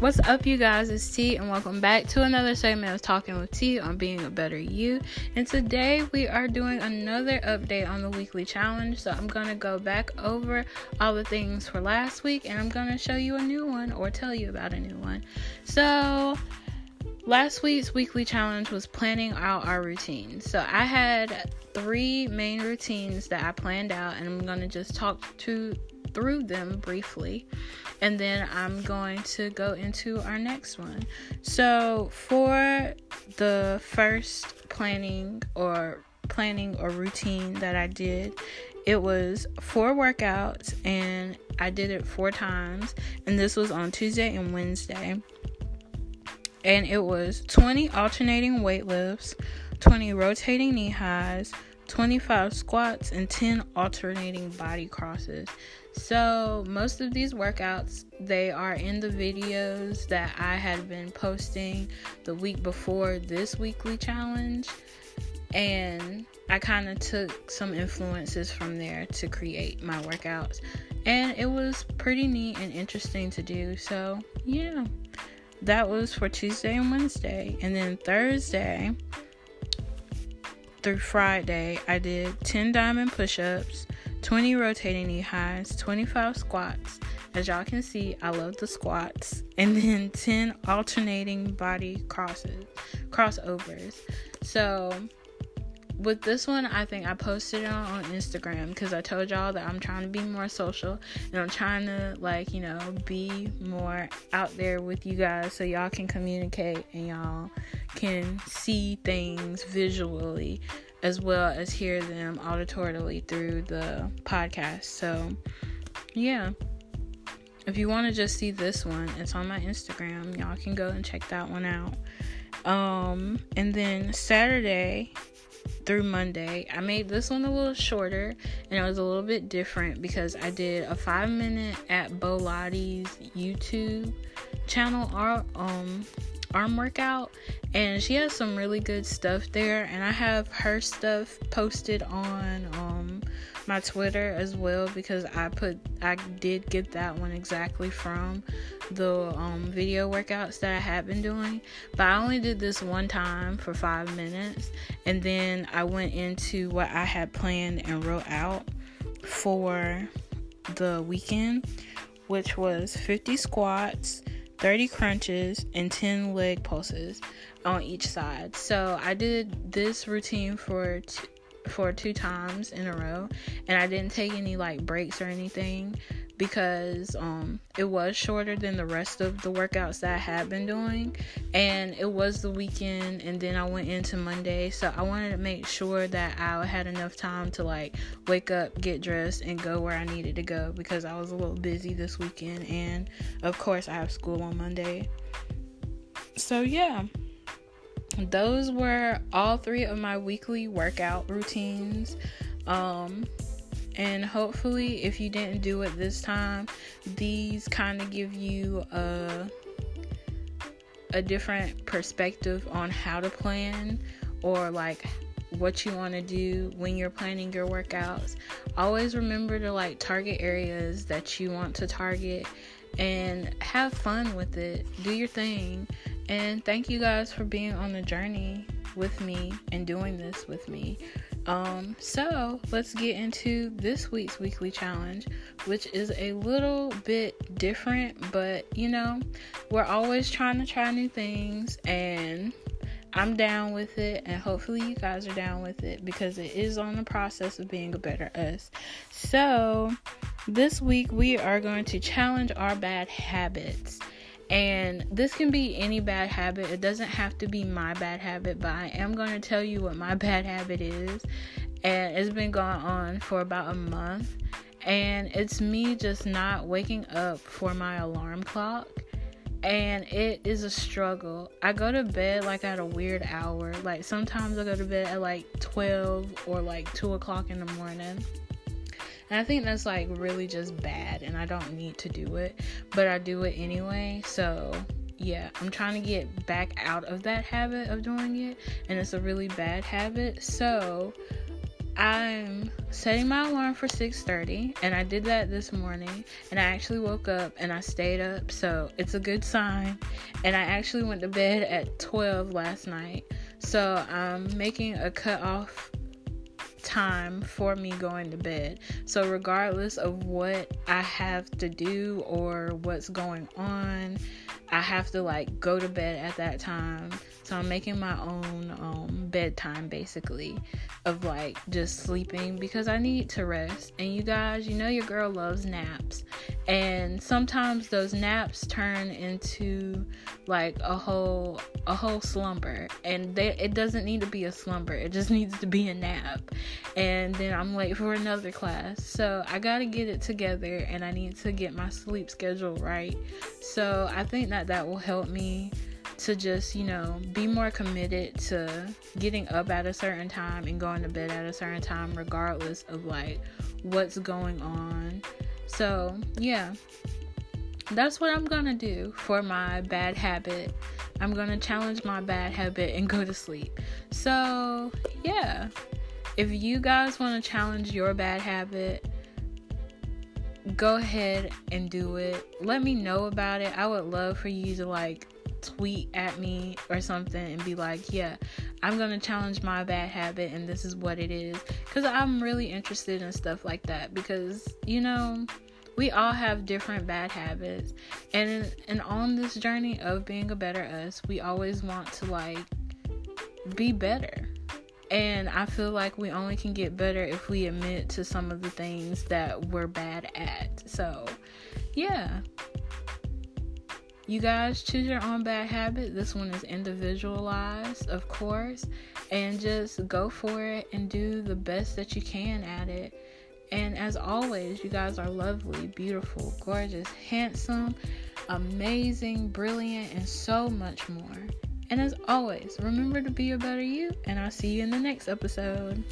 What's up, you guys? It's T, and welcome back to another segment of Talking with T on being a better you. And today we are doing another update on the weekly challenge. So I'm gonna go back over all the things for last week, and I'm gonna show you a new one or tell you about a new one. So last week's weekly challenge was planning out our routines. So I had three main routines that I planned out, and I'm gonna just talk to through them briefly and then I'm going to go into our next one. So, for the first planning or planning or routine that I did, it was four workouts and I did it four times, and this was on Tuesday and Wednesday. And it was 20 alternating weight lifts, 20 rotating knee highs, 25 squats, and 10 alternating body crosses. So, most of these workouts they are in the videos that I had been posting the week before this weekly challenge and I kind of took some influences from there to create my workouts and it was pretty neat and interesting to do. So, yeah. That was for Tuesday and Wednesday. And then Thursday through Friday, I did 10 diamond push ups, 20 rotating knee highs, 25 squats. As y'all can see, I love the squats. And then 10 alternating body crosses, crossovers. So, with this one, I think I posted it on Instagram because I told y'all that I'm trying to be more social and I'm trying to, like, you know, be more out there with you guys so y'all can communicate and y'all can see things visually as well as hear them auditorily through the podcast. So, yeah. If you want to just see this one, it's on my Instagram. Y'all can go and check that one out. Um, and then Saturday through Monday, I made this one a little shorter and it was a little bit different because I did a five minute at Bolotti's YouTube channel um arm workout and she has some really good stuff there and i have her stuff posted on um my twitter as well because i put i did get that one exactly from the um, video workouts that i have been doing but i only did this one time for five minutes and then i went into what i had planned and wrote out for the weekend which was 50 squats 30 crunches and 10 leg pulses on each side. So I did this routine for t- for two times in a row and I didn't take any like breaks or anything because um, it was shorter than the rest of the workouts that I had been doing, and it was the weekend, and then I went into Monday, so I wanted to make sure that I had enough time to like wake up, get dressed, and go where I needed to go because I was a little busy this weekend, and of course I have school on Monday. So yeah. Those were all three of my weekly workout routines. Um, and hopefully if you didn't do it this time these kind of give you a a different perspective on how to plan or like what you want to do when you're planning your workouts. Always remember to like target areas that you want to target and have fun with it. Do your thing and thank you guys for being on the journey with me and doing this with me um, so let's get into this week's weekly challenge, which is a little bit different, but you know, we're always trying to try new things and I'm down with it, and hopefully, you guys are down with it because it is on the process of being a better us. So, this week we are going to challenge our bad habits. And this can be any bad habit. It doesn't have to be my bad habit, but I am going to tell you what my bad habit is. And it's been going on for about a month. And it's me just not waking up for my alarm clock. And it is a struggle. I go to bed like at a weird hour. Like sometimes I go to bed at like 12 or like 2 o'clock in the morning. And I think that's like really just bad and I don't need to do it, but I do it anyway. So, yeah, I'm trying to get back out of that habit of doing it, and it's a really bad habit. So, I'm setting my alarm for 6:30 and I did that this morning and I actually woke up and I stayed up so it's a good sign and I actually went to bed at 12 last night so I'm making a cutoff time for me going to bed. So regardless of what I have to do or what's going on I have to like go to bed at that time. So I'm making my own um, bedtime basically of like just sleeping because I need to rest. And you guys, you know your girl loves naps. And sometimes those naps turn into like a whole a whole slumber. And they, it doesn't need to be a slumber. It just needs to be a nap. And then I'm late for another class. So I got to get it together and I need to get my sleep schedule right. So I think that that will help me to just, you know, be more committed to getting up at a certain time and going to bed at a certain time, regardless of like what's going on. So, yeah, that's what I'm gonna do for my bad habit. I'm gonna challenge my bad habit and go to sleep. So, yeah, if you guys want to challenge your bad habit, go ahead and do it. Let me know about it. I would love for you to like tweet at me or something and be like, yeah, I'm going to challenge my bad habit and this is what it is. Because I'm really interested in stuff like that because, you know, we all have different bad habits. And, and on this journey of being a better us, we always want to like be better. And I feel like we only can get better if we admit to some of the things that we're bad at. So, yeah. You guys choose your own bad habit. This one is individualized, of course, and just go for it and do the best that you can at it. And as always, you guys are lovely, beautiful, gorgeous, handsome, amazing, brilliant, and so much more. And as always, remember to be a better you, and I'll see you in the next episode.